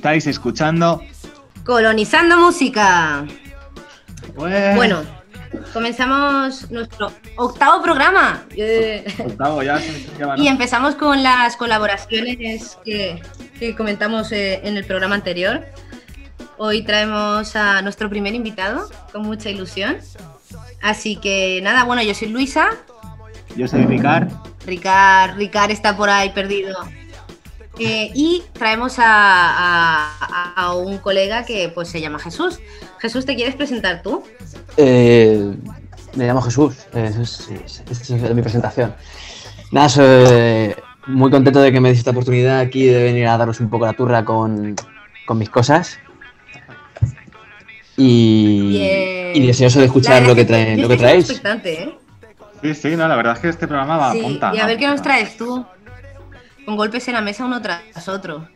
Estáis escuchando Colonizando Música. Pues- Bueno, comenzamos nuestro octavo programa. Eh, Octavo, ya se ya va, ¿no? Y empezamos con las colaboraciones que, que comentamos eh, en el programa anterior. Hoy traemos a nuestro primer invitado con mucha ilusión. Así que nada, bueno, yo soy Luisa. Yo soy Ricard. Ricard, Ricard está por ahí perdido. Eh, y traemos a, a- a un colega que pues se llama Jesús. Jesús, ¿te quieres presentar tú? Eh, me llamo Jesús, eh, es, es- es- es mi presentación. Nada, soy muy contento de que me deis esta oportunidad aquí de venir a daros un poco la turra con, con mis cosas. Y, Bien. y deseoso de escuchar lo que, trae- lo que traéis. ¿eh? Sí, sí, no, la verdad es que este programa va Sí, a punta. y a ver qué nos traes tú. Con golpes en la mesa uno tras otro.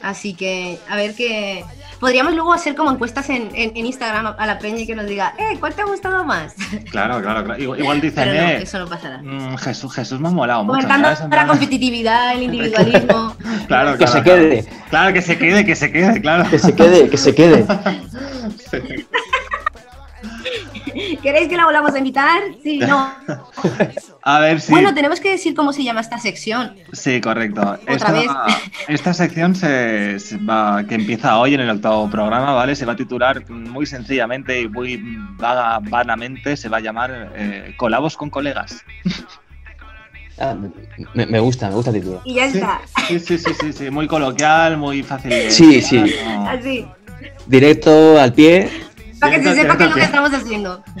Así que, a ver qué. Podríamos luego hacer como encuestas en, en- en Instagram a la peña y que nos diga, eh, ¿cuál te ha gustado más? Claro, claro, claro. Igual, igual dicen, Pero no, eh, eso no pasará. mm, Jesús, Jesús me ha molado. Comentando la competitividad, el individualismo. Claro, Que claro, se claro. quede. Claro, que se quede, que se quede, claro. Que se quede, que se quede. ¿Queréis que la volvamos a invitar? Sí, no. A ver si. Bueno, tenemos que decir cómo se llama esta sección. Sí, correcto. esta, vez. esta sección se, se va, que empieza hoy en el octavo programa, ¿vale? Se va a titular muy sencillamente y muy vaga, vanamente, se va a llamar eh, Colabos con colegas. Ah, me, me gusta, me gusta el título. Y ya Sí, está. sí, sí, sí, sí, sí, muy coloquial, muy fácil de... Sí, sí. no. Así. Directo al pie. Para que se sepa qué es lo que estamos haciendo.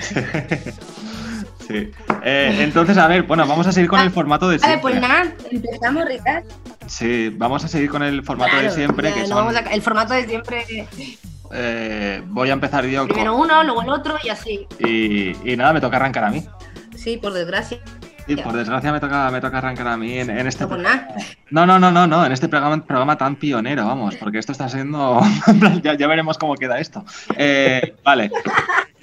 Sí. Eh, entonces, a ver, bueno, vamos a seguir con el formato de Vale, siempre. pues nada, empezamos, Ricard. Sí, vamos a seguir con el formato de siempre, ya que no son... vamos a- el formato de siempre, eh, voy a empezar yo con... primero uno, luego el otro y así. Y, y nada, me toca arrancar a mí. Sí, por desgracia. Y por desgracia me toca, me toca arrancar a mí en, en este... No. No, no, no, no, no, en este programa, programa tan pionero, vamos, porque esto está siendo... ya, ya veremos cómo queda esto. Eh, vale,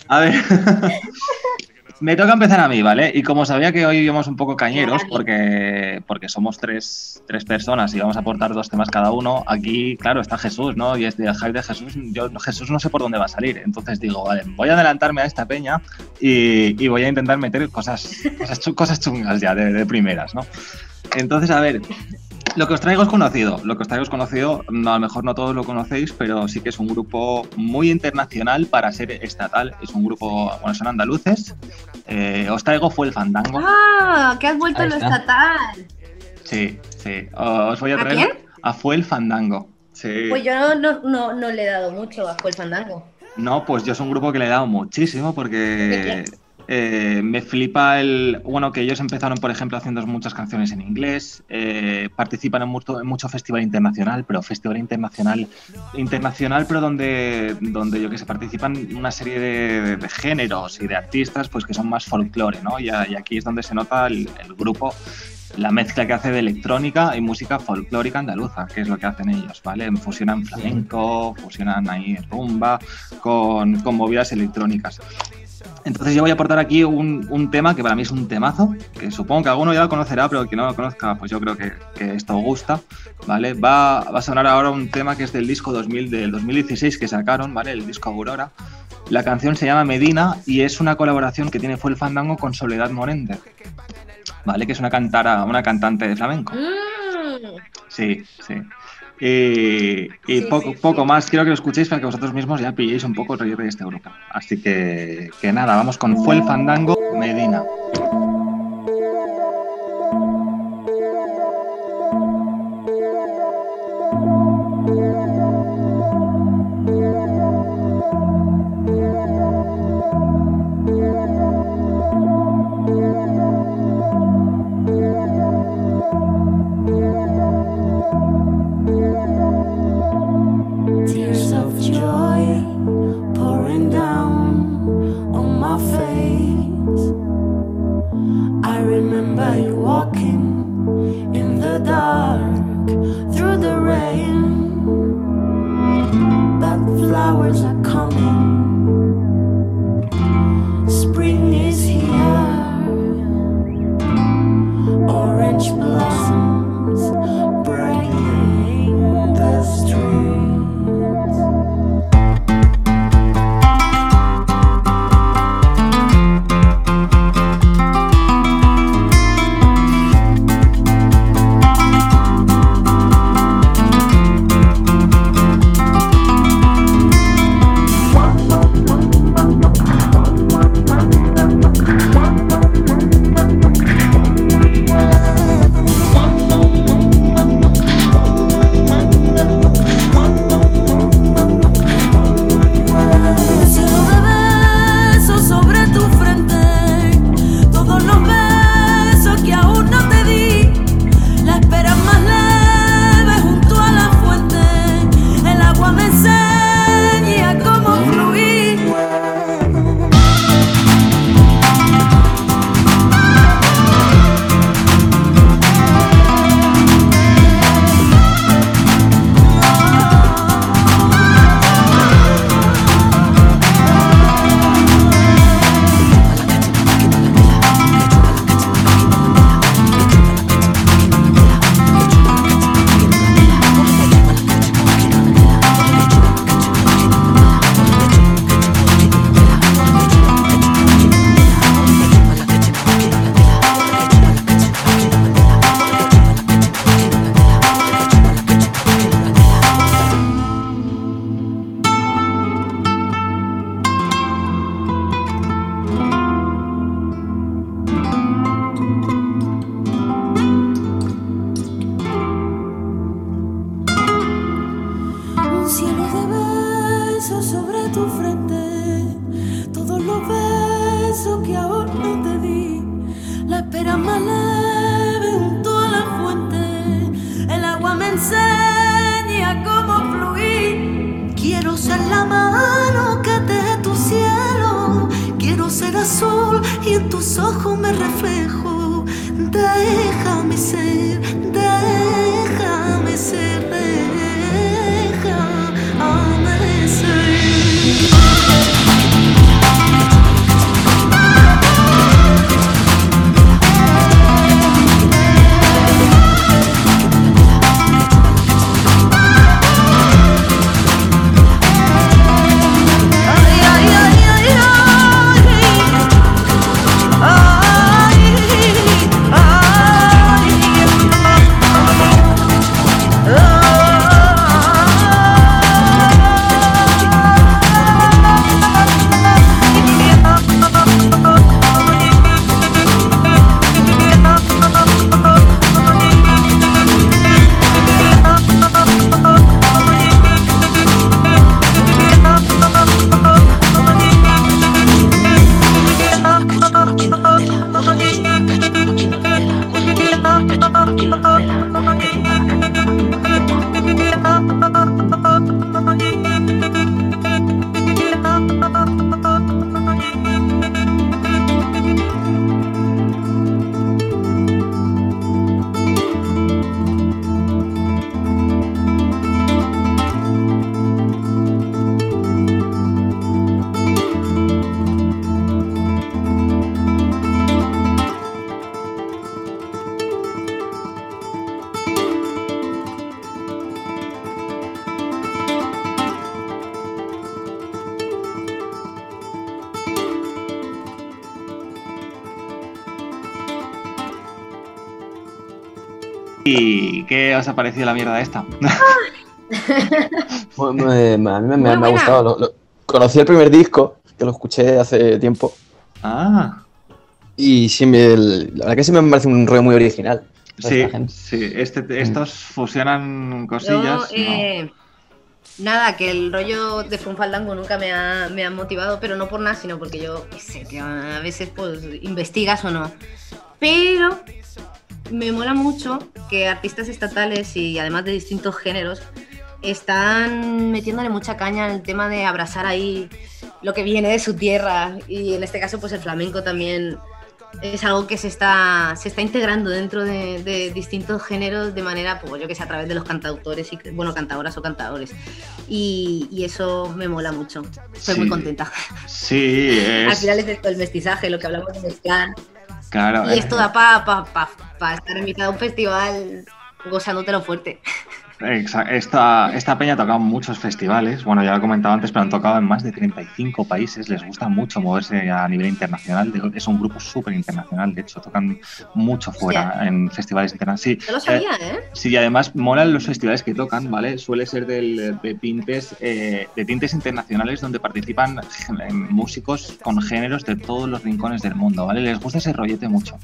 a ver... Me toca empezar a mí, ¿vale? Y como sabía que hoy íbamos un poco cañeros, porque, porque somos tres, tres personas y vamos a aportar dos temas cada uno, aquí, claro, está Jesús, ¿no? Y este el hype de Jesús, yo Jesús no sé por dónde va a salir. Entonces digo, vale, voy a adelantarme a esta peña y, y voy a intentar meter cosas, cosas, cosas chungas ya, de, de primeras, ¿no? Entonces, a ver, lo que os traigo es conocido. Lo que os traigo es conocido, no, a lo mejor no todos lo conocéis, pero sí que es un grupo muy internacional para ser estatal. Es un grupo, bueno, son andaluces. Eh, os traigo fue el Fandango. Ah, que has vuelto a lo estatal. Sí, sí. Os voy a ¿A traer quién? a Fue el Fandango. Sí. Pues yo no, no, no, no le he dado mucho a el fandango. No, pues yo es un grupo que le he dado muchísimo ¿De porque quién? Eh, me flipa el. Bueno, que ellos empezaron, por ejemplo, haciendo muchas canciones en inglés, eh, participan en mucho, festival internacional, pero festival internacional, internacional, pero donde, donde yo que sé, participan una serie de, géneros y de artistas, pues que son más folclore, ¿no? Y aquí es donde se nota el, el grupo la mezcla que hace de electrónica y música folclórica andaluza, que es lo que hacen ellos, ¿vale? Fusionan flamenco, fusionan ahí rumba con, con movidas electrónicas. Entonces yo voy a aportar aquí un, un tema que para mí es un temazo, que supongo que alguno ya lo conocerá, pero que no lo conozca, pues yo creo que, que esto gusta, ¿vale? Va, va a sonar ahora un tema que es del disco 2000, del 2016 que sacaron, ¿vale? El disco Aurora. La canción se llama Medina y es una colaboración que tiene Fue el Fandango con Soledad Morente, ¿vale? Que es una, cantara, una cantante de flamenco. Mm, Sí, sí. Y, y Sí, poco, sí, poco sí. más quiero que lo escuchéis para que vosotros mismos ya pilléis un poco el rollo de este grupo. Así que, que nada, vamos con Fue el Fandango Medina. Qué os ha parecido la mierda esta? Eh, a mí me, me- me ha gustado. lo- lo- conocí el primer disco, que lo escuché hace tiempo. ah, Y sí, me- el- la verdad que sí me parece un rollo muy original. sí, sí. Este, estos fusionan cosillas. Yo, ¿no? eh, nada, que el rollo de Funfaldango nunca me ha, me ha motivado, pero no por nada, sino porque yo qué sé, que a veces pues investigas o no. Pero me mola mucho que artistas estatales y además de distintos géneros están metiéndole mucha caña en el tema de abrazar ahí lo que viene de su tierra y en este caso pues el flamenco también es algo que se está, se está integrando dentro de, de distintos géneros de manera, pues yo que sé, a través de los cantautores y, bueno, cantadoras o cantadores. Y, y eso me mola mucho. Estoy Sí. muy contenta. Sí, Al es. final es esto, el mestizaje, lo que hablamos de mezclar. Claro. Y esto da para pa, pa, pa estar invitado a un festival gozándotelo fuerte. Esta, esta peña ha tocado en muchos festivales, bueno, ya lo he comentado antes, pero han tocado en más de 35 países, les gusta mucho moverse a nivel internacional, es un grupo súper internacional, de hecho, tocan mucho fuera en festivales internacionales. Sí, No lo eh, sabía, ¿eh? Sí, y además molan los festivales que tocan, ¿vale? Suele ser del- de tintes eh, de tintes internacionales donde participan músicos con géneros de todos los rincones del mundo, ¿vale? Les gusta ese rollete mucho.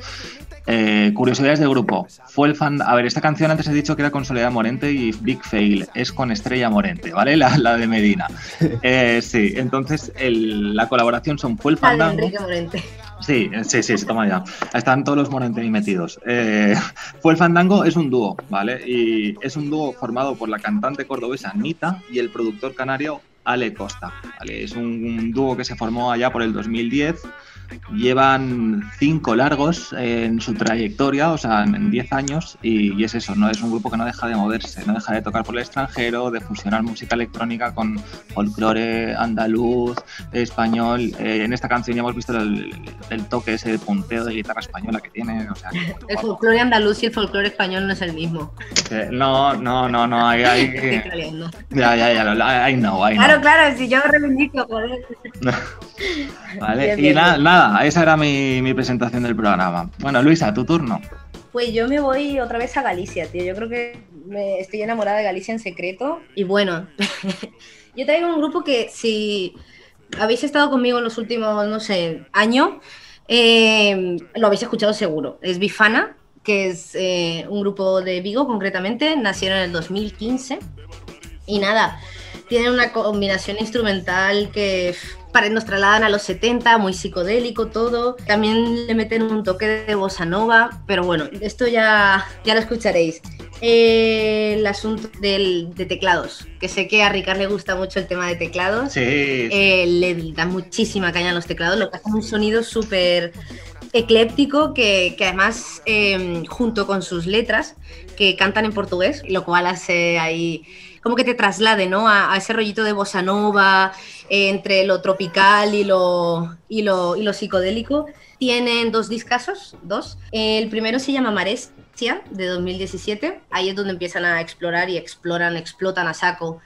Eh, curiosidades del grupo. Fue el fan. A ver, esta canción antes he dicho que era con Soledad Morente y Big Fail. Es con Estrella Morente, ¿vale? La, la de Medina. Eh, sí, entonces el- la colaboración son Fue el Fandango. Enrique Morente. Sí, sí, sí, se toma ya. Están todos los Morente ahí metidos. Eh, fue el Fandango es un dúo, ¿vale? Y es un dúo formado por la cantante cordobesa Nita y el productor canario Ale Costa. ¿vale? Es un, un dúo que se formó allá por el 2010. Llevan cinco largos en su trayectoria, o sea, en 10 años, y, y es eso, ¿no? Es un grupo que no deja de moverse, no deja de tocar por el extranjero, de fusionar música electrónica con folclore andaluz, español. Eh, en esta canción ya hemos visto el, el toque ese punteo de guitarra española que tiene. O sea, que- El folclore andaluz y el folclore español no es el mismo. no, no, no, no, Estoy trayendo. ya, ya, ya, I know, I know. Claro, claro, si yo reivindico, joder. Vale, Bien, y bien, nada, esa era mi, presentación del programa. Bueno, Luisa, tu turno. Pues yo me voy otra vez a Galicia, tío. Yo creo que me estoy enamorada de Galicia en secreto. Y bueno, yo traigo un grupo que si habéis estado conmigo en los últimos, no sé, años, eh, lo habéis escuchado seguro. Es Bifana, que es eh, un grupo de Vigo concretamente. Nacieron en el 2015. Y nada, tienen una combinación instrumental que nos trasladan a los 70, muy psicodélico todo. También le meten un toque de bossa nova, pero bueno, esto ya, ya lo escucharéis. Eh, el asunto del, de teclados, que sé que a Ricard le gusta mucho el tema de teclados. Sí. Eh, le da muchísima caña a los teclados, lo que hace un sonido súper ecléptico que, que además, eh, junto con sus letras, que cantan en portugués, lo cual hace ahí como que te traslade, ¿no? A, ese rollito de bossa nova, eh, entre lo tropical y lo, y lo, y lo psicodélico. Tienen dos discasos, dos. El primero se llama Marestia, de 2017. Ahí es donde empiezan a explorar y exploran, explotan a saco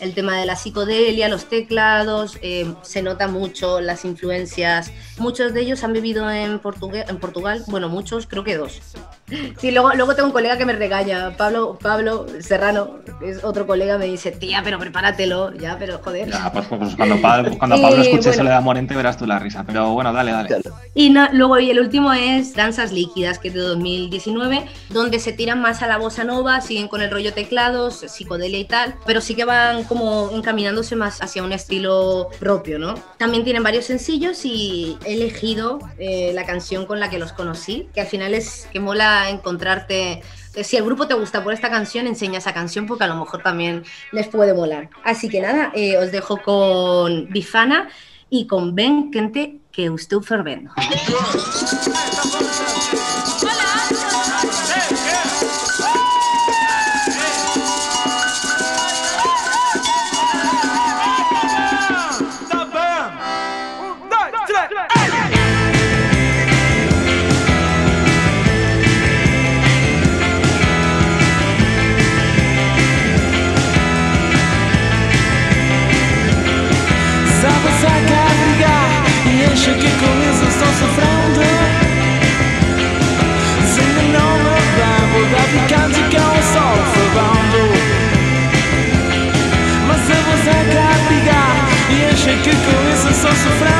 el tema de la psicodelia, los teclados, eh, se nota mucho las influencias. Muchos de ellos han vivido en, en Portugal, bueno, muchos, creo que dos. Sí, luego, luego tengo un colega que me regaña, Pablo, Pablo Serrano, es otro colega, me dice, tía, pero prepáratelo, ya, pero joder. Ya, pues, pues cuando, Pablo, cuando Pablo escuche bueno. Soledad Morente verás tú la risa, pero bueno, dale, dale. Y no, luego, y el último es Danzas Líquidas, que es de 2019, donde se tiran más a la bossa nova, siguen con el rollo teclados, psicodelia y tal, pero sí que van como encaminándose más hacia un estilo propio, ¿no? También tienen varios sencillos y he elegido eh, la canción con la que los conocí, que al final es que mola encontrarte. Eh, si el grupo te gusta por esta canción, enseña esa canción porque a lo mejor también les puede molar. Así que nada, eh, os dejo con Bifana y con Ben Kente que usted fervendo. sou sofrer.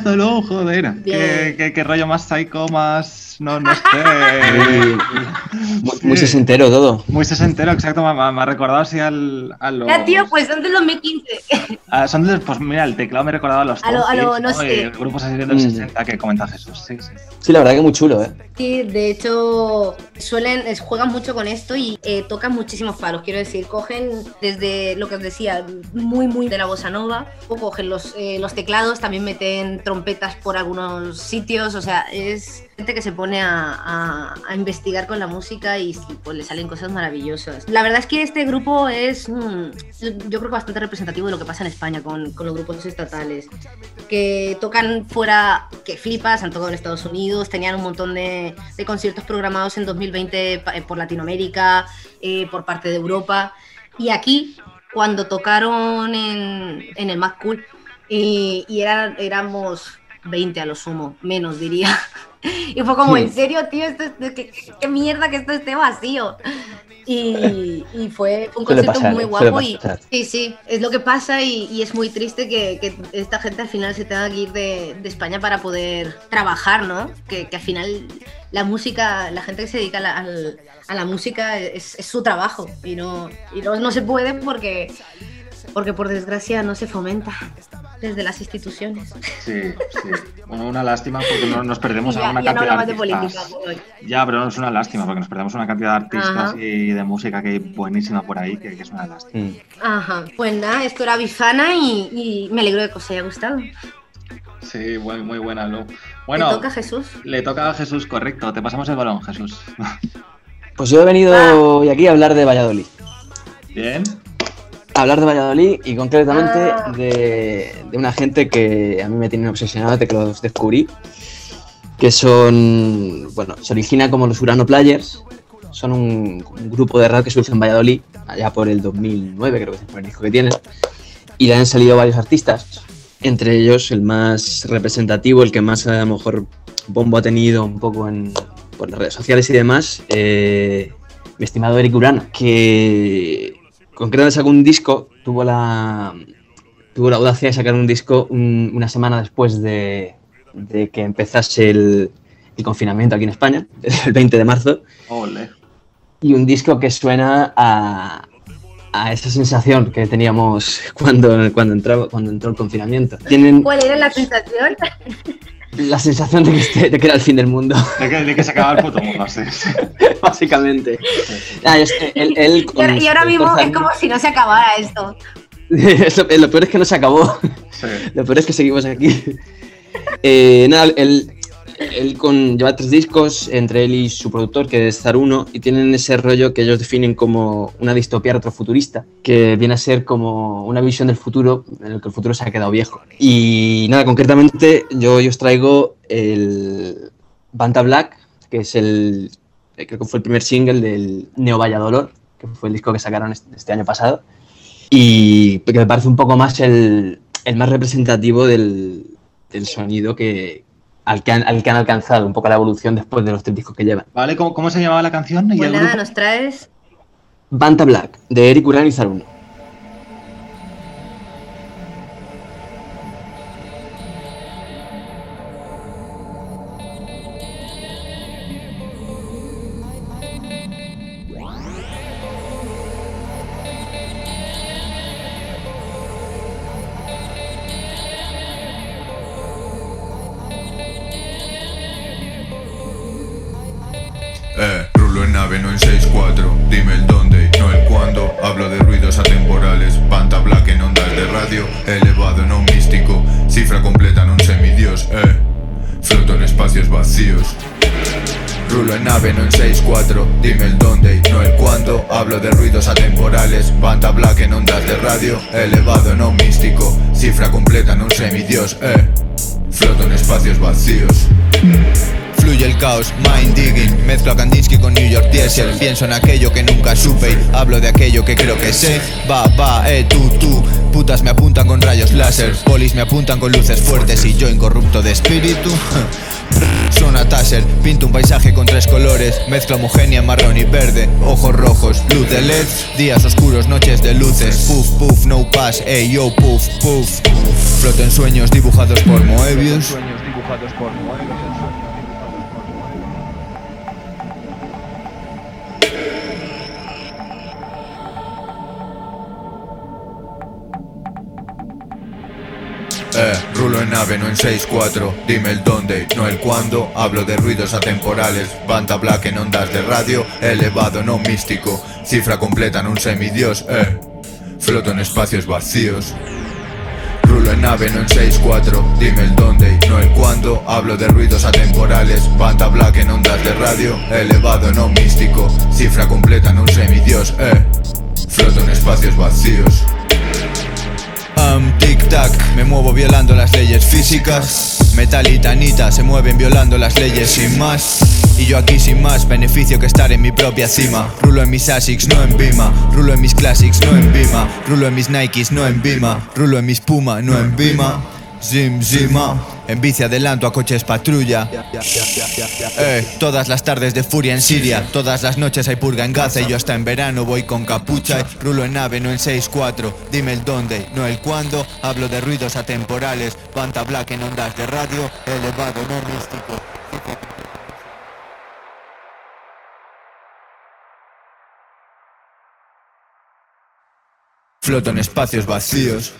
¡Ué, qué temazo, lo, joder! ¿Qué, qué, qué rollo más psycho, más no, no sé. muy, muy, sesentero todo. Muy sesentero, exacto. Me, me ha recordado así al, a los... Ya, tío, pues son de 2015. Ah, son de, pues mira, el teclado me ha recordado a los a lo, a lo, no sé. grupos así de los mm. 60 que comenta Jesús. Sí, sí. Sí, la verdad que muy chulo, ¿eh? Sí, de hecho, suelen, juegan mucho con esto y eh, tocan muchísimos palos. Quiero decir, cogen desde lo que os decía, muy, muy de la bossa nova, o cogen los, eh, los teclados, también meten trompetas por algunos sitios. O sea, es gente que se pone a, a, investigar con la música y pues le salen cosas maravillosas. La verdad es que este grupo es, mm, yo creo que bastante representativo de lo que pasa en España con, con los grupos estatales, que tocan fuera, que flipas, han tocado en Estados Unidos, tenían un montón de, de conciertos programados en 2020 eh, por Latinoamérica, eh, por parte de Europa, y aquí, cuando tocaron en, en el Mad Cool, y, y éramos 20 a lo sumo, menos diría. Y fue como, ¿en serio, tío? Esto, ¿qué, ¿qué, mierda que esto esté vacío? Y, y fue, un concierto pasar, muy guapo. Y, sí, sí, es lo que pasa y, y es muy triste que, que, esta gente al final se tenga que ir de, de España para poder trabajar, ¿no? Que, que, al final la música, la gente que se dedica a la, a la música es, es, su trabajo y no, y no, no se puede porque porque por desgracia no se fomenta desde las instituciones. Sí, sí. Bueno, una lástima porque no, nos perdemos ya, a una cantidad no de, de política. Ya, pero no es una lástima porque nos perdemos una cantidad de artistas Ajá. y de música que hay buenísima por ahí, que, que es una lástima. Mm. Ajá, pues nada, esto era Bifana y, y me alegro de que os haya gustado. Sí, muy, muy buena, Lu. Bueno, ¿Le toca a Jesús? Le toca a Jesús, correcto. Te pasamos el balón, Jesús. Pues yo he venido ah. hoy aquí a hablar de Valladolid. Bien hablar de Valladolid y concretamente ah. de, de, una gente que a mí me tiene obsesionado desde que los descubrí, que son, bueno, se origina como los Urano Players, son un, un grupo de rap que surge en Valladolid, allá por el 2009 creo que es el disco que tienen, y le han salido varios artistas, entre ellos el más representativo, el que más a lo mejor bombo ha tenido un poco en, por las redes sociales y demás, eh, mi estimado Eric Urano, que concretamente sacó un disco, tuvo la, tuvo la audacia de sacar un disco un, una semana después de, de que empezase el, el, confinamiento aquí en España, el 20 de marzo. Olé. Y un disco que suena a, a esa sensación que teníamos cuando, cuando, entró, cuando entró el confinamiento. ¿Tienen... ¿Cuál era la sensación? La sensación de que, este, de que, era el fin del mundo. De que, de que se acababa el puto mundo, sí. Básicamente. Ah, este, él, él con, y ahora mismo es como si no se acabara esto. lo, lo, peor es que no se acabó. Sí. Lo peor es que seguimos aquí. Eh, nada, él, él con, lleva tres discos, entre él y su productor, que es Zaruno, y tienen ese rollo que ellos definen como una distopía retrofuturista, que viene a ser como una visión del futuro en el que el futuro se ha quedado viejo. Y nada, concretamente yo, yo os traigo el Banta Black, que es el, creo que fue el primer single del Neo Valladolor, que fue el disco que sacaron este, este año pasado, y que me parece un poco más el, el más representativo del, del sonido que, al que, han, al que han alcanzado un poco la evolución después de los tres discos que llevan. Vale, ¿cómo, cómo se llamaba la canción? Pues nada, nos traes... Banta Black, de Eric Uran y Zaruno. Dime el dónde, no el cuándo. Hablo de ruidos atemporales Panta black en ondas de radio. Elevado, no místico Cifra completa, no un semidios eh. Floto en espacios vacíos. Rulo en nave, no en 6-4 Dime el dónde, no el cuándo. Hablo de ruidos atemporales Panta black en ondas de radio. Elevado, no místico Cifra completa, no un semidios eh. Floto en espacios vacíos fluye el caos, mind digging. Mezclo a Kandinsky con New York Diesel. Pienso en aquello que nunca supe y hablo de aquello que creo que sé. Va, va, eh, tú, tú. Putas me apuntan con rayos láser, polis me apuntan con luces fuertes y yo incorrupto de espíritu. Suena Taser, pinto un paisaje con tres colores Mezcla homogénea, marrón y verde Ojos rojos, luz de LED Días oscuros, noches de luces Puff, puff, no pass, ey yo, puff, puff Floto en sueños dibujados por Moebius nave, no en 6-4 Dime el dónde, no el cuándo. Hablo de ruidos atemporales Banda black en ondas de radio. Elevado, no místico. Cifra completa en un semidios, eh. Floto en espacios vacíos. Rulo en nave, no en 6-4 Dime el dónde, no el cuándo. Hablo de ruidos atemporales Banda black en ondas de radio. Elevado, no místico. Cifra completa en un semidios, eh. Floto en espacios vacíos Um, tic tac, me muevo violando las leyes físicas. Metal y tanita se mueven violando las leyes sin más. Y yo aquí sin más beneficio que estar en mi propia cima. Rulo en mis Asics, no en Bima. Rulo en mis Classics, no en Bima. Rulo en mis Nikes, no en Bima. Rulo en mis Puma, no en Bima. Zim, zima. En bici adelanto a coches patrulla. Eh, todas las tardes de furia en Siria. Todas las noches hay purga en Gaza. Y yo hasta en verano voy con capucha. Rulo en nave, no en 6-4. Dime el dónde, no el cuándo. Hablo de ruidos atemporales. Banta black en ondas de radio. Elevado, no místico. Floto en espacios vacíos.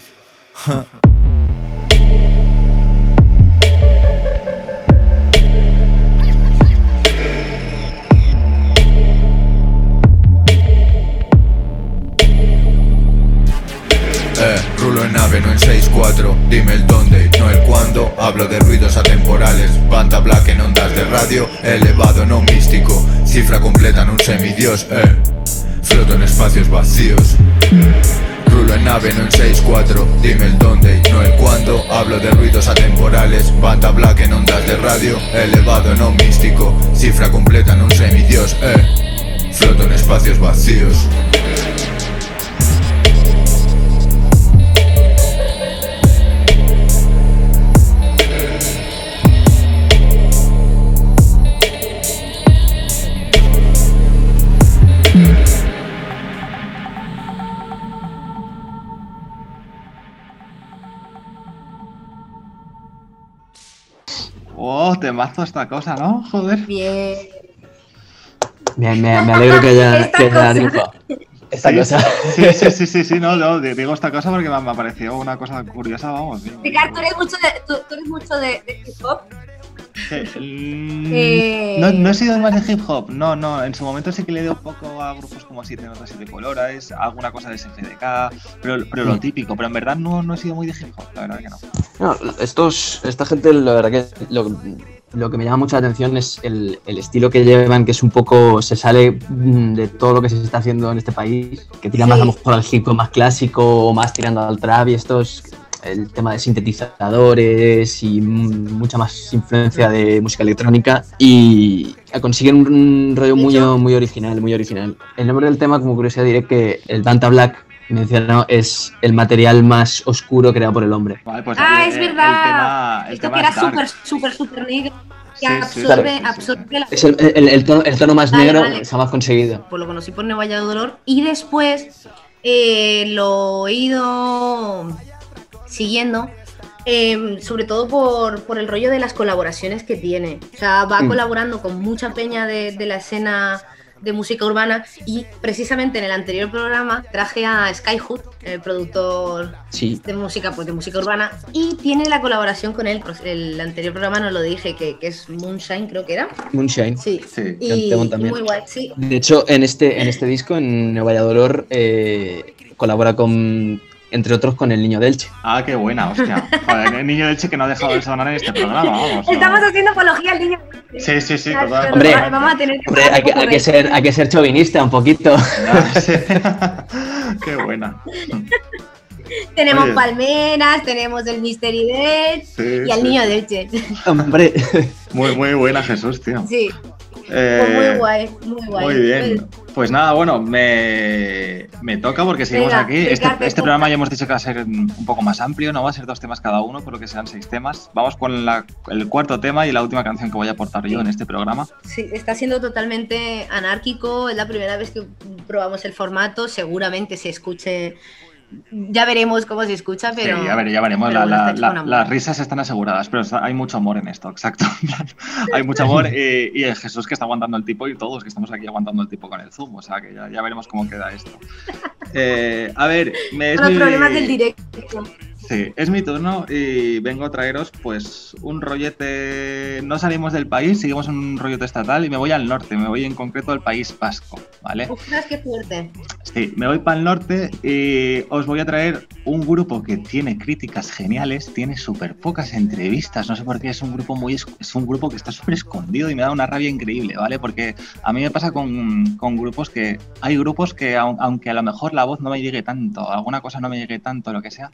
Eh, rulo en nave, no en 6-4 Dime el dónde, no el cuándo. Hablo de ruidos atemporales. Banda black en ondas de radio. Elevado, no místico. Cifra completa en un semidios, eh. Floto en espacios vacíos. Rulo en nave, no en 6-4 Dime el dónde, no el cuándo. Hablo de ruidos atemporales. Banda black en ondas de radio. Elevado, no místico. Cifra completa en un semidios, eh. Floto en espacios vacíos Oh, te mazo esta cosa, ¿no? Joder. Bien. Bien, me, me alegro que haya, Esta que haya cosa. triunfado. Esta Sí, cosa. Sí, sí, sí, sí, sí, no, no, di- digo esta cosa porque me, me pareció una cosa curiosa, vamos. Ricardo, tú eres mucho de, tú, tú eres mucho de, de hip hop. Mm, Eh. No, no he sido más de hip hop, no, no. En su momento sí que le dio un poco a grupos como Siete Notas y de Colores, alguna cosa de SFDK, pero, pero lo típico. Pero en verdad no, no he sido muy de hip hop, la verdad que no. No, estos, esta gente, la verdad que lo, lo que me llama mucho la atención es el, el estilo que llevan, que es un poco, se sale mm, de todo lo que se está haciendo en este país, que tira más a lo Sí. mejor al hip hop más clásico o más tirando al trap y esto es el tema de sintetizadores y mucha más influencia de música electrónica y consiguen un rollo muy, muy original, muy original. El nombre del tema, como curiosidad, diré que el Danta Black mencionado es el material más oscuro creado por el hombre. Vale, pues Ah, es el- verdad. El tema, el Esto tema que era súper, súper, súper negro. Que Sí, absorbe, sí, absorbe la Es el, tono, el tono más Vale, negro vale. jamás conseguido. pues lo conocí por Nueva Dolor y después eh, lo he ido siguiendo, eh, sobre todo por, por el rollo de las colaboraciones que tiene. O sea, va Mm. colaborando con mucha peña de, de la escena de música urbana y precisamente en el anterior programa traje a Skyhood, el productor Sí. de música, pues de música urbana, y tiene la colaboración con él. El anterior programa nos lo dije, que, que es Moonshine, creo que era. Moonshine. Sí. Sí. Y, y muy guay, sí. De hecho, en este, en este disco, en Nueva Dolor, eh, colabora con, entre otros, con el niño Delche. Ah, qué buena, hostia. Joder, el niño de Elche que no ha dejado de sonar en este programa, vamos. ¿no? Estamos haciendo apología al niño. Sí, sí, sí, Pero total. Hombre, vamos a tener que Hombre, hay que, hay ser, hay que ser chauvinista un poquito. Sí. Qué buena. tenemos Oye. palmeras, tenemos el Mystery Dead Sí, y al sí. niño de Elche. Hombre, Muy, muy buena, Jesús, tío. Sí, Eh, pues muy guay, muy guay. Muy bien. Pues nada, bueno, me, me toca porque seguimos Venga, aquí. Este, este programa ya hemos dicho que va a ser un poco más amplio, no va a ser dos temas cada uno, por lo que serán seis temas. Vamos con la- el cuarto tema y la última canción que voy a aportar yo en este programa. Sí, está siendo totalmente anárquico. Es la primera vez que probamos el formato. Seguramente se escuche. Ya veremos cómo se escucha, pero. sí, ya, ver- ya veremos. la- bueno, la- las risas están aseguradas, pero hay mucho amor en esto, exacto. hay mucho amor y, y el Jesús que está aguantando el tipo y todos que estamos aquí aguantando el tipo con el Zoom. O sea que ya, ya veremos cómo queda esto. Eh, a ver, me Los mi- problemas del directo. Sí, es mi turno y vengo a traeros pues un rollete, no salimos del país, seguimos en un rollete estatal y me voy al norte, me voy en concreto al País Vasco, ¿vale? Ostras, qué fuerte. Sí, me voy para el norte y os voy a traer un grupo que tiene críticas geniales, tiene súper pocas entrevistas, no sé por qué, es un grupo muy es un grupo que está súper escondido y me da una rabia increíble, ¿vale? Porque a mí me pasa con, con grupos que hay grupos que aun- aunque a lo mejor la voz no me llegue tanto, alguna cosa no me llegue tanto, lo que sea,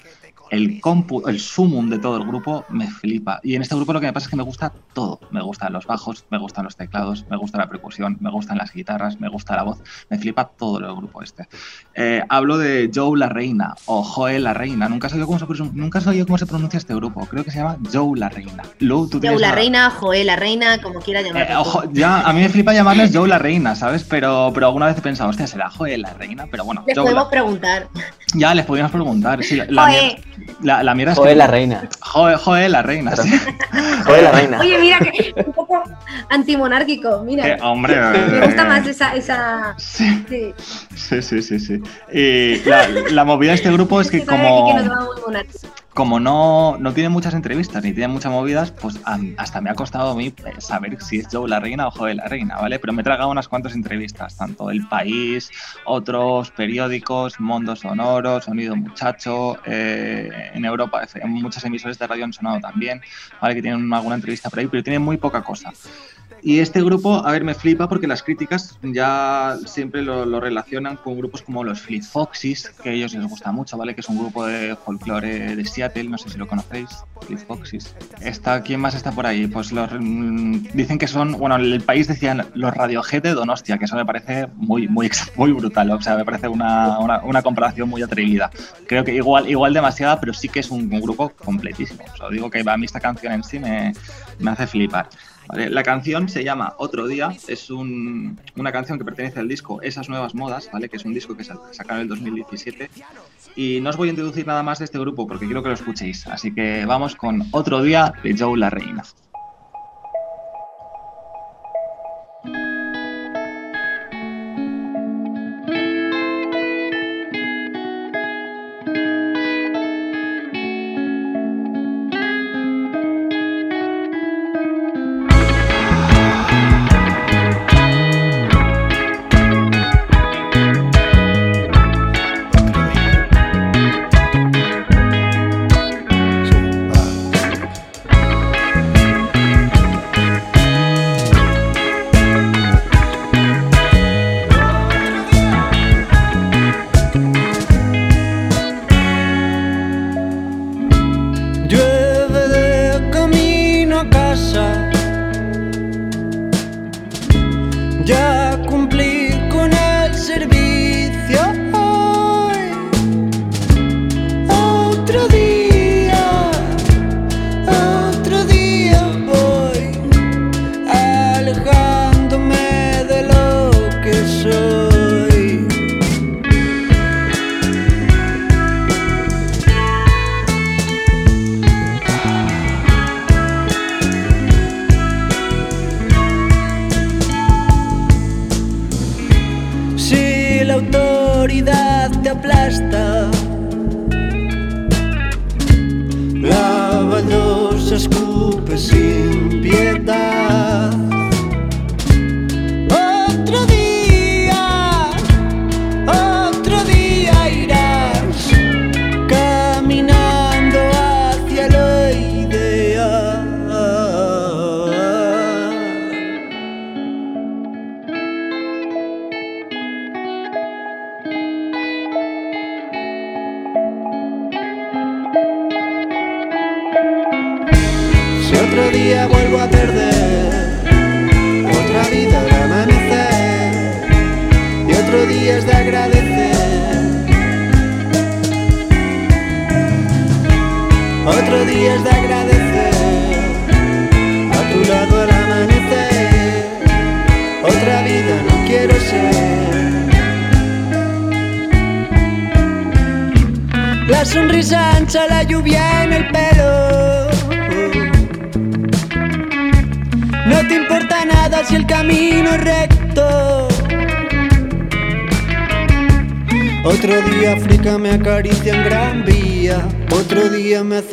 el compu, el sumum de todo el grupo me flipa. Y en este grupo lo que me pasa es que me gusta todo. Me gustan los bajos, me gustan los teclados, me gusta la percusión, me gustan las guitarras, me gusta la voz, me flipa todo el grupo este. Eh, hablo de Joe la Reina o Joe la Reina. Nunca sabía cómo se, pronun- nunca sabía cómo se pronuncia este grupo. Creo que se llama Joe la Reina. Lou, tú Joe la reina, Joé la reina, como quiera Eh, llamarlo. ojo, ya, a mí me flipa llamarles Joe la Reina, ¿sabes? Pero, pero alguna vez he pensado, hostia, será Joe la Reina, pero bueno, Les Joe podemos la- preguntar. ya les podríamos preguntar. Sí, la, la Joe. La, la mierda es joder, que- la reina. Joe, Joe la Reina, Claro. sí. Joder, la reina. Oye, mira, que un poco antimonárquico, mira. Eh, hombre, Me gusta más esa. esa... Sí, Sí. sí, sí, sí. sí. Y la, la movida de este grupo es que como... que nos va muy monárquico. Como no, no tiene muchas entrevistas ni tiene muchas movidas, pues hasta me ha costado a mí eh, saber si es Joe la reina o Joe la reina, ¿vale? Pero me he tragado unas cuantas entrevistas, tanto El País, otros periódicos, Mundo Sonoro, Sonido Muchacho, eh, en Europa, muchas emisoras de radio han sonado también, ¿vale? Que tienen alguna entrevista por ahí, pero tienen muy poca cosa. Y este grupo, a ver, me flipa porque las críticas ya siempre lo, lo relacionan con grupos como los Fleet Foxes, que a ellos les gusta mucho, ¿vale? Que es un grupo de folclore de Seattle, no sé si lo conocéis, Fleet Foxes. Está, ¿Quién más está por ahí? Pues los, mm, dicen que son, bueno, el país decían los Radiohead de Donostia, que eso me parece muy, muy, muy brutal, o sea, me parece una, una, una comparación muy atrevida. Creo que igual, igual demasiada, pero sí que es un, un grupo completísimo. O sea, digo que a mí esta canción en sí me, me hace flipar. La canción se llama Otro Día, es un- una canción que pertenece al disco Esas Nuevas Modas, ¿vale? que es un disco que sa- sacaron en el 2017. Y no os voy a introducir nada más de este grupo porque quiero que lo escuchéis. Así que vamos con Otro Día de Joe La Reina.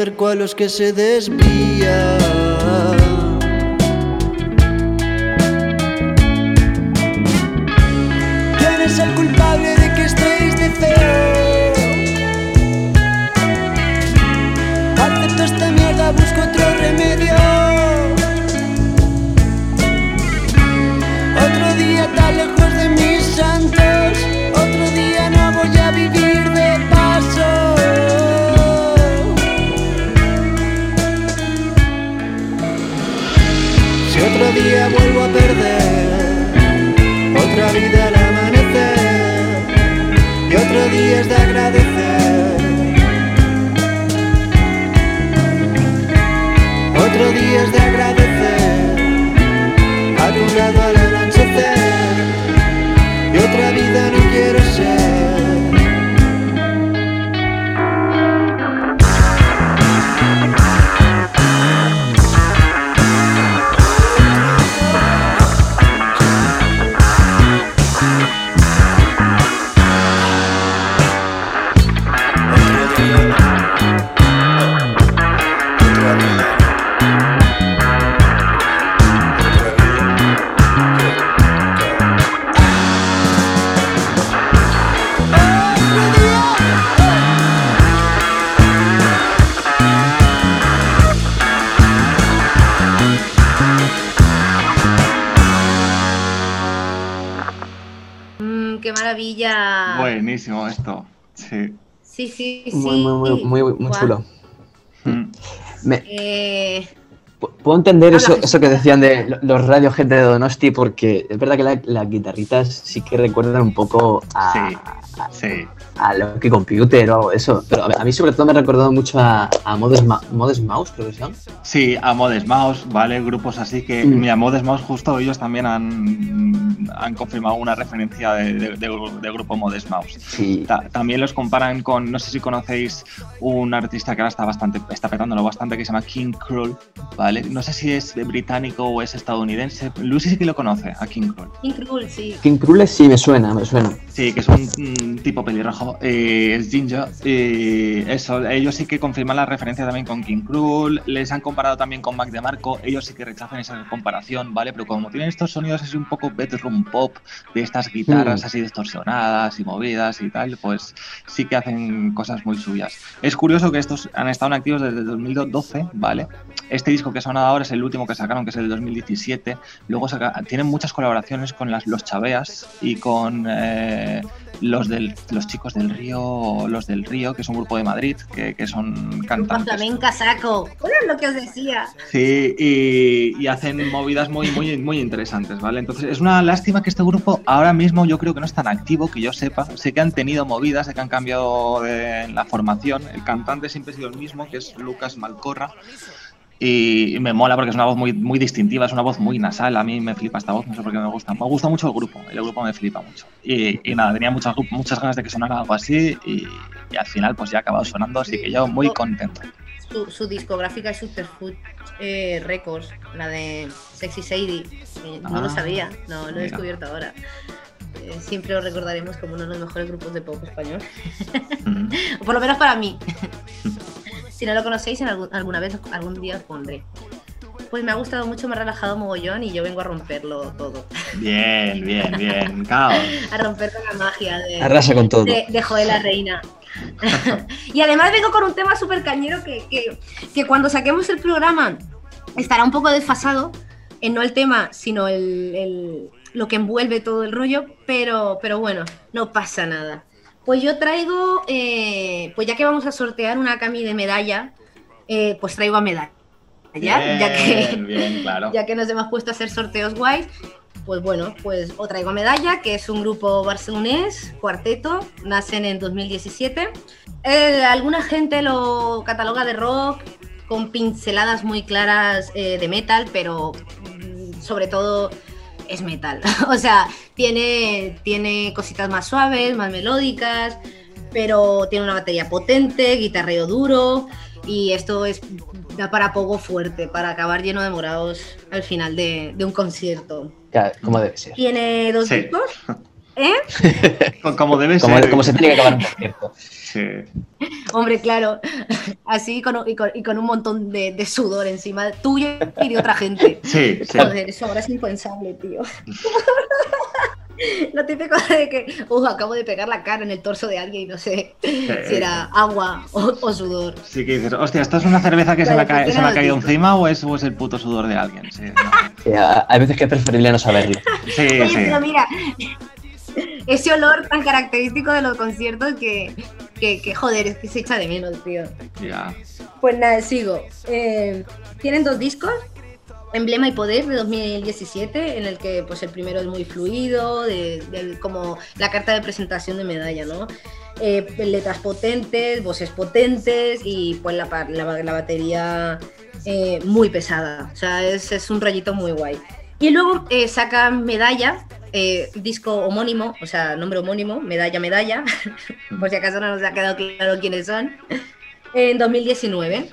Acerco a los que se desvían. Otro día es de agradecer. Otro día es de agradecer Sí, sí, sí. Muy, muy, muy, muy, muy chulo. Mm. Me- Eh, pu- puedo entender eso, eso que decían de lo- los Radiohead de Donosti, porque es verdad que la- las guitarritas sí que recuerdan un poco a, Sí. A, Sí. a Loki Computer o algo de eso. Pero a, a mí, sobre todo, me ha recordado mucho a, a Modest, Ma- Modest Mouse, creo que son. Sí, a Modest Mouse, ¿vale? Grupos así que, Mm. mira, Modest Mouse justo ellos también han, han confirmado una referencia de, de- de- de grupo Modest Mouse. Sí. Ta- también los comparan con, no sé si conocéis un artista que ahora está bastante, está petándolo bastante, que se llama King Cruel, ¿vale? No sé si es británico o es estadounidense. Lucy sí que lo conoce, a King Cruel. Incredible, sí. King Cruel sí me suena, me suena. Sí, que es un, tipo pelirrojo, eh, es Ginger. Eso, ellos sí que confirman la referencia también con King Cruel. Les han comparado también con Mac DeMarco. Ellos sí que rechazan esa comparación, ¿vale? Pero como tienen estos sonidos así un poco bedroom pop, de estas guitarras Mm. así distorsionadas y movidas y tal, pues sí que hacen cosas muy suyas. Es curioso que estos han estado activos desde el 2012, ¿vale? Este disco que sonado ahora es el último que sacaron, que es el 2017. Luego saca- tienen muchas colaboraciones con las, los Chaveas y con eh, los, del, los chicos del Río, los del Río, que es un grupo de Madrid, que, que son cantantes. flamenca saco. Bueno, es lo que os decía. Sí, y, y hacen movidas muy, muy, muy interesantes, ¿vale? Entonces es una lástima que este grupo ahora mismo yo creo que no es tan activo, que yo sepa. Sé que han tenido movidas, sé que han cambiado de la formación. El cantante siempre ha sido el mismo, que es Lucas Malcorra. Y me mola porque es una voz muy, muy distintiva, es una voz muy nasal. A mí me flipa esta voz, no sé por qué me gusta. Me gusta mucho el grupo, el grupo me flipa mucho. Y, y nada, tenía muchas, muchas ganas de que sonara algo así y, y al final pues ya ha acabado sonando, así que yo muy contento. Su, su discográfica es Superfood eh, Records, la de Sexy Sadie. Eh, no lo Ah, sabía, no lo he descubierto ahora. Eh, siempre lo recordaremos como uno de los mejores grupos de pop español. Mm. O por lo menos para mí. si no lo conocéis, en algún- alguna vez, algún día os pondré. Pues me ha gustado mucho, me ha relajado mogollón y yo vengo a romperlo todo. Bien, bien, bien. Caos. A romper con la magia de, Arrasa con todo. de, de Joel la Reina. y además vengo con un tema súper cañero que, que, que cuando saquemos el programa estará un poco desfasado, en no el tema, sino el, el- lo que envuelve todo el rollo, pero, pero bueno, no pasa nada. Pues yo traigo, eh, pues ya que vamos a sortear una cami de medalla, eh, pues traigo a medalla. ya que, bien, claro. ya que nos hemos puesto a hacer sorteos guays, pues bueno, pues os traigo medalla, que es un grupo barcelonés, cuarteto, nacen en 2017. Eh, alguna gente lo cataloga de rock con pinceladas muy claras de metal, pero mm, sobre todo es metal. o sea, tiene, tiene cositas más suaves, más melódicas, pero tiene una batería potente, guitarreo duro y esto es da para poco fuerte, para acabar lleno de morados al final de, de un concierto. Ya, como debe ser. Tiene dos Sí. discos. ¿Eh? Como debe Como, ser. como se tiene que acabar un concierto. Sí. Hombre, claro, así con, y, con, y con un montón de, de sudor encima tuyo y de otra gente. Sí, sí. Joder, eso ahora es impensable, tío. Lo típico de que, uh, acabo de pegar la cara en el torso de alguien y no sé si era agua o, o sudor. Sí que dices, hostia, ¿esto es una cerveza que se, me se me ha caído ¿por qué no encima o es, o es el puto sudor de alguien? Sí, no. Hay veces que es preferible no saberlo. sí. Oye, sí. pero mira, ese olor tan característico de los conciertos que, que, que, joder, es que se echa de menos, tío. Ya. Pues nada, sigo. Eh, Tienen dos discos, Emblema y Poder de 2017, en el que pues el primero es muy fluido, de, de- como la carta de presentación de medalla, ¿no? Eh, letras potentes, voces potentes y pues la, la, la batería eh, muy pesada. O sea, es, es un rollito muy guay. Y luego eh, sacan Medalla, eh, disco homónimo, o sea, nombre homónimo, Medalla, Medalla, por si acaso no nos ha quedado claro quiénes son, en 2019.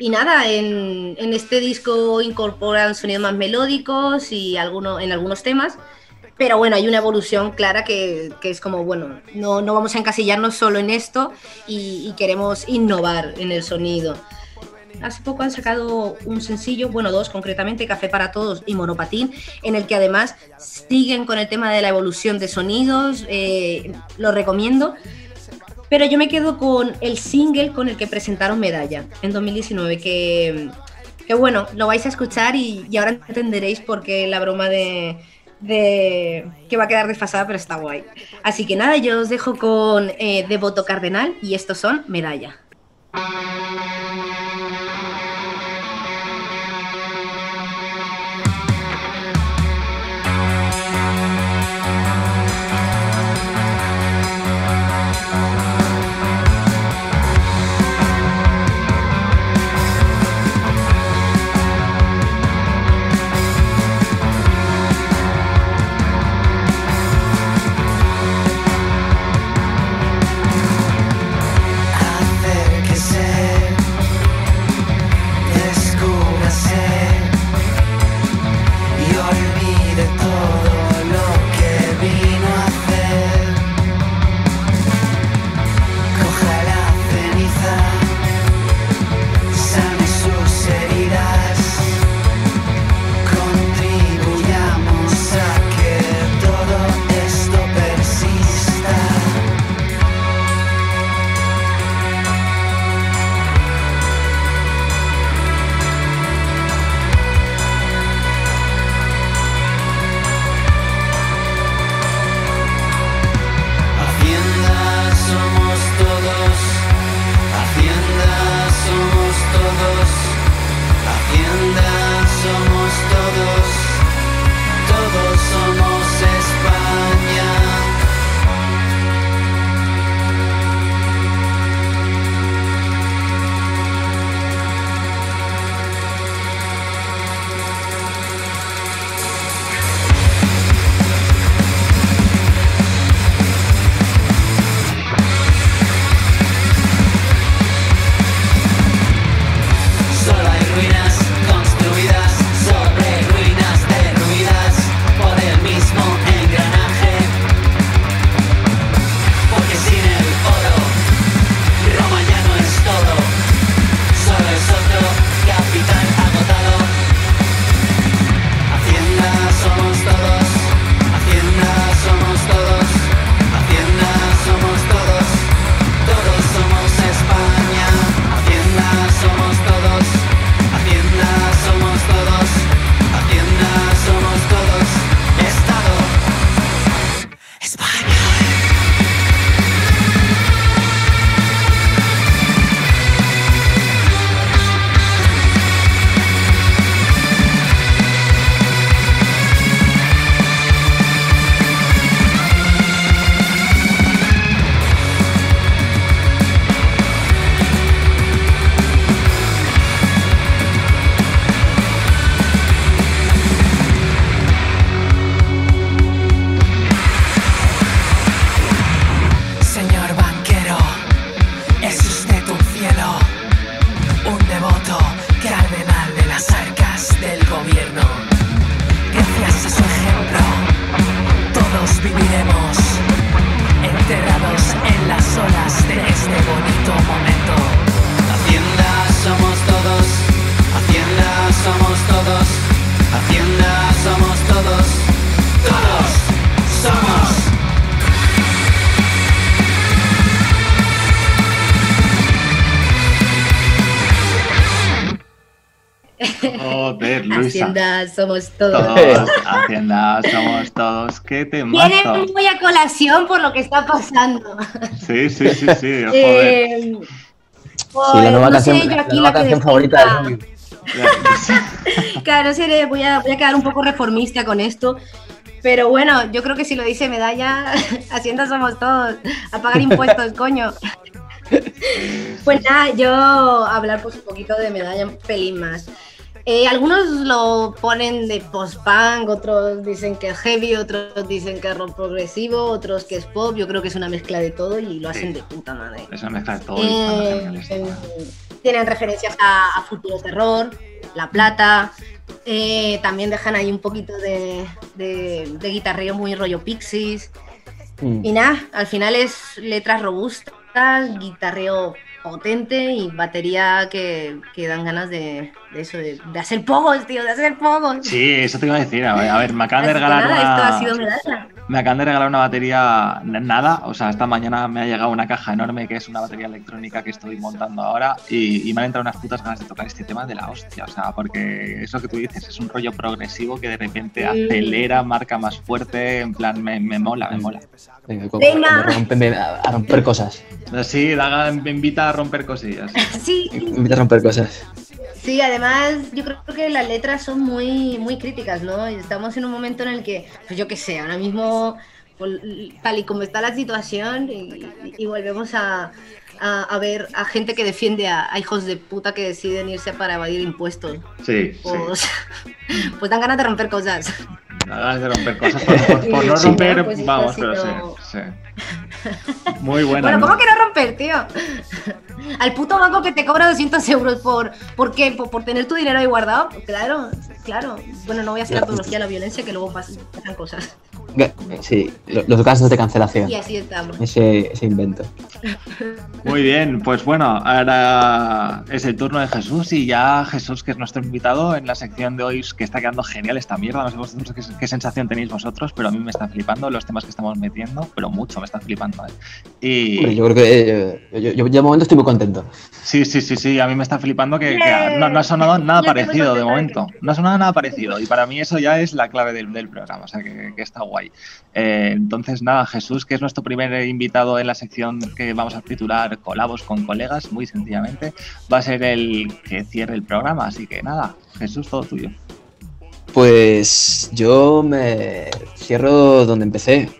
Y nada, en, en este disco incorporan sonidos más melódicos y alguno, en algunos temas, pero bueno, hay una evolución clara que, que es como, bueno, no, no vamos a encasillarnos solo en esto y, y queremos innovar en el sonido. Hace poco han sacado un sencillo, bueno, dos concretamente, Café para Todos y Monopatín, en el que además siguen con el tema de la evolución de sonidos, eh, lo recomiendo. Pero yo me quedo con el single con el que presentaron Medalla en 2019, que, que bueno, lo vais a escuchar y, y ahora entenderéis por qué la broma de, de que va a quedar desfasada, pero está guay. Así que nada, yo os dejo con eh, Devoto Cardenal y estos son Medalla. Somos todos. Todos, Hacienda, somos todos. ¿Qué te Viene muy a colación por lo que está pasando. Sí, sí, sí, sí, joder. Eh, Sí, la nueva no canción, sé, yo la aquí la que canción favorita de destaca- Rubio. Claro, sí, voy a, voy a quedar un poco reformista con esto. Pero bueno, yo creo que si lo dice Medalla, Hacienda somos todos. A pagar impuestos, coño. Pues nada, yo hablar pues un poquito de Medalla, un pelín más. Eh, algunos lo ponen de post-punk, otros dicen que es heavy, otros dicen que es rock progresivo, otros que es pop. Yo creo que es una mezcla de todo y lo hacen de puta madre. Es una mezcla de todo. y están Eh, geniales. eh, tienen referencias a, a Futuro Terror, La Plata. eh, también dejan ahí un poquito de, de, de guitarreo muy rollo Pixies. Mm. Y nada, al final es letras robustas, guitarreo potente y batería que, que dan ganas de, de eso, de, de hacer pogos, tío, de hacer pogos. Sí, eso te iba a decir. A ver, a ver, me acaban de regalar nada, esto ha sido medalla. Me acaban de regalar una batería nada, o sea, esta mañana me ha llegado una caja enorme que es una batería electrónica que estoy montando ahora y, y me han entrado unas putas ganas de tocar este tema de la hostia, o sea, porque eso que tú dices es un rollo progresivo que de repente acelera, marca más fuerte, en plan, me, me mola, me mola. Venga, como- Venga. como rompen- a romper cosas. Sí, Daga me invita a romper cosillas. Sí, Invita a romper cosas. Sí, además yo creo que las letras son muy, muy críticas, ¿no? Estamos en un momento en el que, pues yo qué sé, ahora mismo, pues, tal y como está la situación, y, y volvemos a, a- a ver a gente que defiende a, a hijos de puta que deciden irse para evadir impuestos. Sí, sí. Pues, pues dan ganas de romper cosas. Ganas de romper cosas por, por- por no Sí, romper, ¿no? Pues vamos, pero sí. Muy buena. Bueno, ¿no? ¿cómo que no romper, tío? Al puto banco que te cobra 200 euros por, ¿por qué? Por, por tener tu dinero ahí guardado. Claro, claro. Bueno, no voy a hacer apología a la violencia, que luego pas- pasan cosas. Sí, lo- los casos de cancelación. Y así estamos. Ese, ese invento. Muy bien, pues bueno, ahora es el turno de Jesús y ya Jesús, que es nuestro invitado en la sección de hoy, que está quedando genial esta mierda. No sé vosotros qué, qué sensación tenéis vosotros, pero a mí me está flipando los temas que estamos metiendo, pero mucho me está flipando. ¿eh? Y Hombre, yo creo que eh, yo, yo, yo de momento estoy muy contento. sí, sí, sí, sí, a mí me está flipando que, no, no ha sonado nada parecido de momento. No ha sonado nada parecido y para mí eso ya es la clave del, del programa, o sea que, que está guay. Eh, entonces, nada, Jesús, que es nuestro primer invitado en la sección que vamos a titular Colabos con colegas, muy sencillamente, va a ser el que cierre el programa. Así que nada, Jesús, todo tuyo. Pues yo me cierro donde empecé.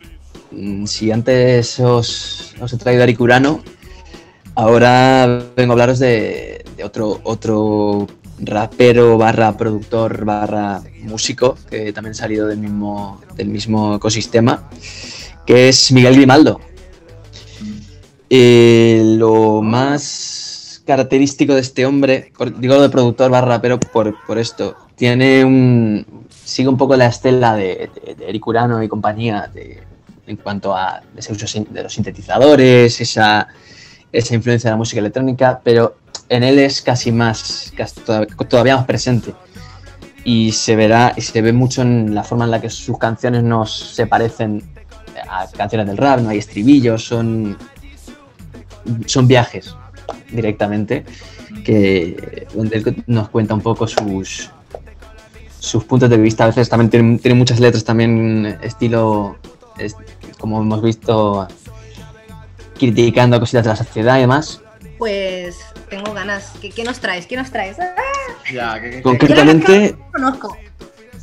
Mm, Si antes os, os he traído a Aricurano, ahora vengo a hablaros de, de otro, otro rapero barra productor barra músico que también ha salido del mismo, del mismo ecosistema, que es Miguel Grimaldo. Eh, lo más característico de este hombre, por- digo de productor barra rapero por, por esto, tiene un. sigue un poco la estela de, Eric Urano y compañía en cuanto a ese uso de los sintetizadores, esa, esa influencia de la música electrónica, pero en él es casi más, casi todav- todavía más presente. Y se verá, y se ve mucho en la forma en la que sus canciones nos se parecen a canciones del rap, no hay estribillos, son, son viajes directamente, que nos cuenta un poco sus, sus puntos de vista. A veces también tiene, muchas letras también estilo, es- como hemos visto, criticando cositas de la sociedad y demás. Pues tengo ganas. ¿Qué, qué nos traes? ¿Qué nos traes? Ah, Ya, que, que- Concretamente, no lo conozco.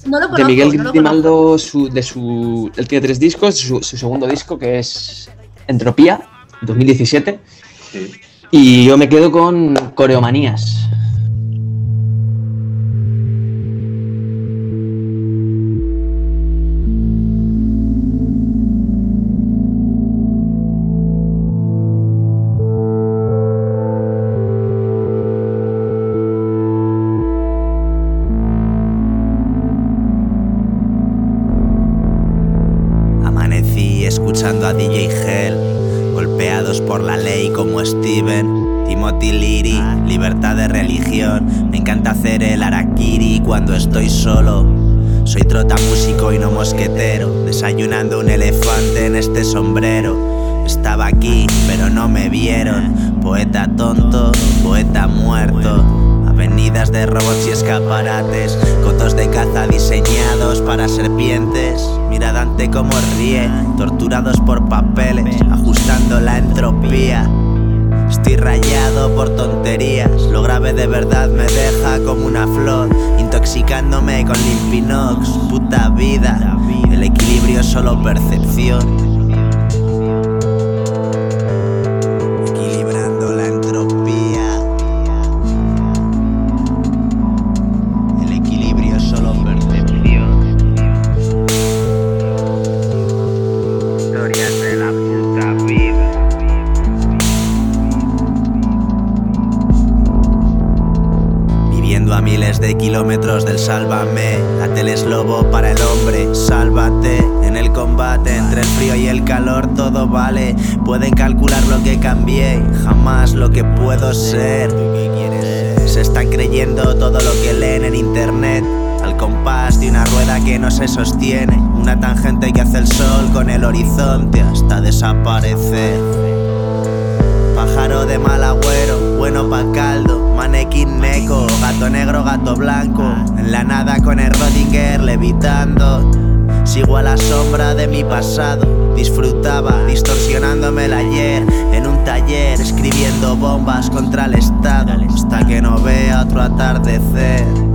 No lo conozco. de Miguel no. Grimaldo, su, de su, él tiene tres discos, su, su segundo disco que es Entropía, 2017, sí. y yo me quedo con Coreomanías. Pueden calcular lo que cambié, jamás lo que puedo ser. Se están creyendo todo lo que leen en internet. Al compás de una rueda que no se sostiene, una tangente que hace el sol con el horizonte hasta desaparecer. Pájaro de mal agüero, bueno pa' caldo, manequín neco, gato negro, gato blanco, en la nada con el Rodinger levitando. Sigo a la sombra de mi pasado, disfrutaba distorsionándome el ayer. En un taller, escribiendo bombas contra el Estado, hasta que no vea otro atardecer.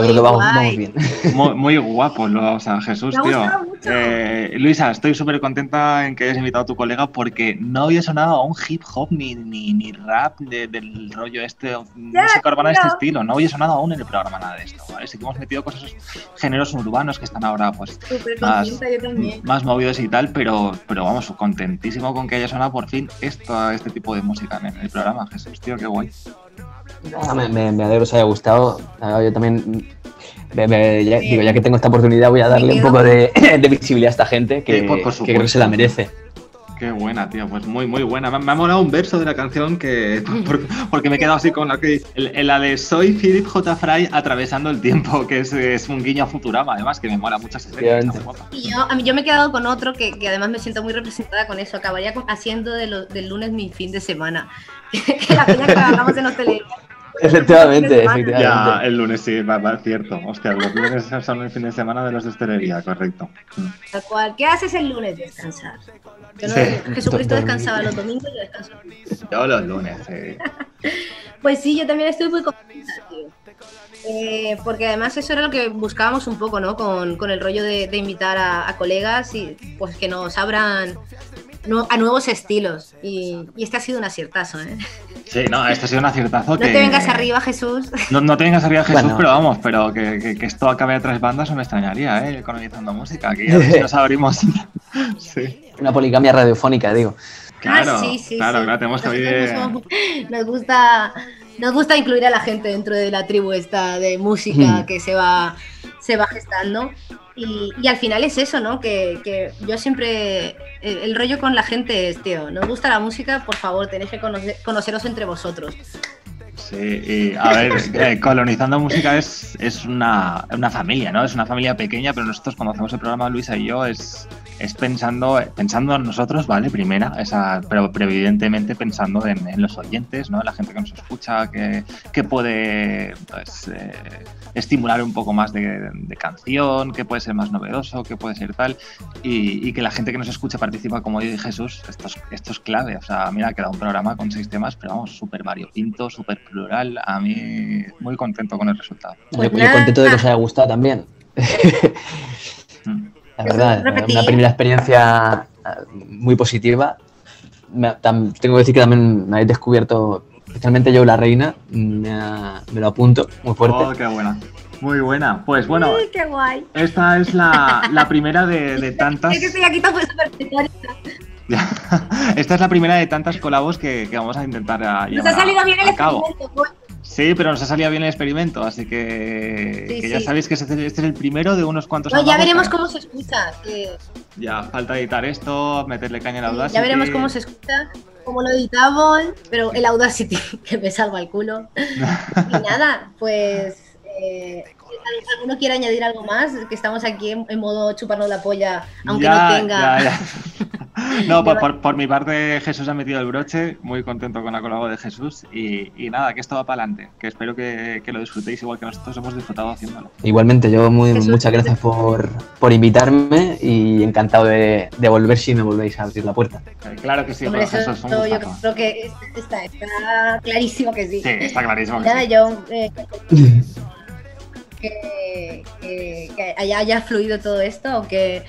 Bueno, creo que vamos, vamos bien. Muy, muy guapo, lo, o sea, Jesús, Me tío. Eh, Luisa, estoy súper contenta en que hayas invitado a tu colega porque no había sonado a un hip hop ni, ni, ni rap de- del rollo este, música urbana de este estilo. No había sonado aún en el programa nada de esto, ¿vale? Sí que hemos metido cosas, géneros urbanos que están ahora, pues, más, yo más movidos y tal, pero, pero vamos, contentísimo con que haya sonado por fin esto, este tipo de música en el programa. Jesús, tío, qué guay. Nada, me, me, me alegro que os haya gustado. Ah, Yo también, me- me- ya, digo, ya que tengo esta oportunidad, voy a darle un poco de, de visibilidad a esta gente que, Sí, por- por que creo que se la merece. Qué buena, tío, pues muy, muy buena. Me, me ha molado un verso de la canción que. por- porque me he quedado así con la que. el- La de Soy Philip J. Fry atravesando el tiempo, que es, es un guiño a Futurama, además, que me mola mucho guapa. Y yo, a mí, yo me he quedado con otro que, que además me siento muy representada con eso. Acabaría haciendo de lo- del lunes mi fin de semana. que la peña que hablamos en hostelería. Efectivamente, efectivamente. Ya, el lunes sí, va, va, cierto. Hostia, los lunes son el fin de semana de los de hostelería, correcto. Tal cual. ¿Qué haces el lunes? Descansar. Yo no- Sí. Jesucristo descansaba los domingos, yo descanso. Yo los lunes, sí. Pues sí, yo también estoy muy contenta, tío. Eh, porque además eso era lo que buscábamos un poco, ¿no? Con, con el rollo de, de invitar a, a colegas y pues que nos abran a nuevos estilos. Y, y este ha sido un aciertazo, ¿eh? Sí, no, esto ha sido un aciertazo No que. te vengas arriba, Jesús. No, no te vengas arriba, Jesús, Bueno. pero vamos, pero que, que- que esto acabe a tres bandas no me extrañaría, ¿eh? Colonizando música. Aquí a ver si nos abrimos. sí. Una poligamia radiofónica, digo. Claro, Ah, sí, sí, claro, sí. claro, tenemos que somos- Nos gusta, nos gusta incluir a la gente dentro de la tribu esta de música Hmm. que se va, se va gestando. Y, y al final es eso, ¿no? Que, que yo siempre. El, rollo con la gente es, tío, nos gusta la música, por favor, tenéis que conocer- conoceros entre vosotros. Sí, y a ver, eh, colonizando música es, es una, una familia, ¿no? Es una familia pequeña, pero nosotros cuando hacemos el programa, Luisa y yo, es, es pensando, pensando en nosotros, ¿vale? Primera, esa, pero, pero evidentemente pensando en, en los oyentes, ¿no? La gente que nos escucha, que, que puede pues, eh, estimular un poco más de, de canción, que puede ser más novedoso, que puede ser tal, y, y que la gente que nos escucha participa, como dice Jesús, esto es, esto es clave. O sea, mira, ha quedado un programa con seis temas, pero vamos, súper variopinto, súper plural. A mí, muy contento con el resultado. Pues yo, yo nada. contento de que os haya gustado también. La verdad, Repetir. una primera experiencia eh, muy positiva. Me- tam- tengo que decir que también me habéis descubierto, especialmente yo, la reina, me, ha- me lo apunto muy fuerte. Oh, qué buena. Muy buena. Pues bueno, Uy, qué guay. esta es la, la primera de, de tantas. Es que estoy aquí tan súper Esta es la primera de tantas colabos que, que vamos a intentar a Nos llevar ha salido bien el a cabo. Sí, pero nos ha salido bien el experimento, así que, Sí, que ya sabéis que este, es el primero de unos cuantos. No, ya veremos cómo se escucha. que- Ya falta editar esto, meterle caña en Audacity. ya veremos cómo se escucha, cómo lo editamos, pero el Audacity que me salva el culo. Y nada, pues. eh, ¿Alguno quiere añadir algo más? Que estamos aquí en, en modo chuparnos la polla, aunque Ya, no tenga. ya, ya. No, por, por- por mi parte Jesús ha metido el broche, muy contento con la colabo de Jesús y, y nada, que esto va para adelante, que espero que, que lo disfrutéis igual que nosotros hemos disfrutado haciéndolo. Igualmente, yo muy, Jesús. muchas gracias por, por invitarme y encantado de, de volver si me volvéis a abrir la puerta. Eh, Claro que sí, Hombre, pues, eso, Jesús, un yo creo que es- está, está clarísimo que sí. Sí, está clarísimo que Nada, sí. yo eh, que, que- que haya, haya fluido todo esto, aunque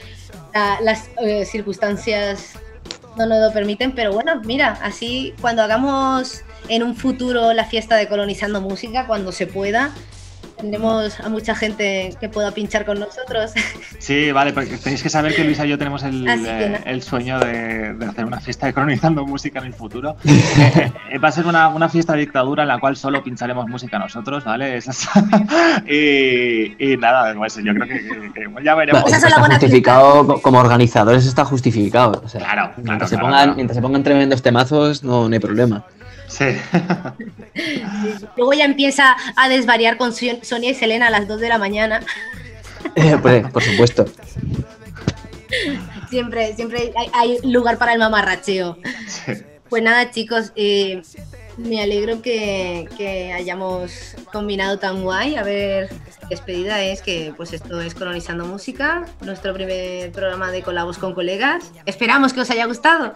la- las eh, circunstancias no nos lo permiten, pero bueno, mira, así cuando hagamos en un futuro la fiesta de Colonizando Música, cuando se pueda, tendremos a mucha gente que pueda pinchar con nosotros. Sí, vale, porque tenéis que saber que Luisa y yo tenemos el, eh, no. el sueño de, de hacer una fiesta de cronizando música en el futuro. Eh, eh, va a ser una, una fiesta de dictadura en la cual solo pincharemos música nosotros, ¿vale? Es- y, y nada, pues yo creo que, que- que ya veremos. Está justificado co- como organizadores, está justificado. o sea, Claro, claro, mientras, se pongan, claro. mientras se pongan tremendos temazos, no, no hay problema. Sí. Luego ya empieza a desvariar con Son- Sonia y Selena a las 2 de la mañana. Eh, pues, por supuesto. Siempre, siempre hay, hay lugar para el mamarracheo. sí. Pues nada, chicos, eh, me alegro que, que hayamos combinado tan guay. A ver, despedida es que pues esto es Colonizando Música, nuestro primer programa de colabos con colegas. Esperamos que os haya gustado.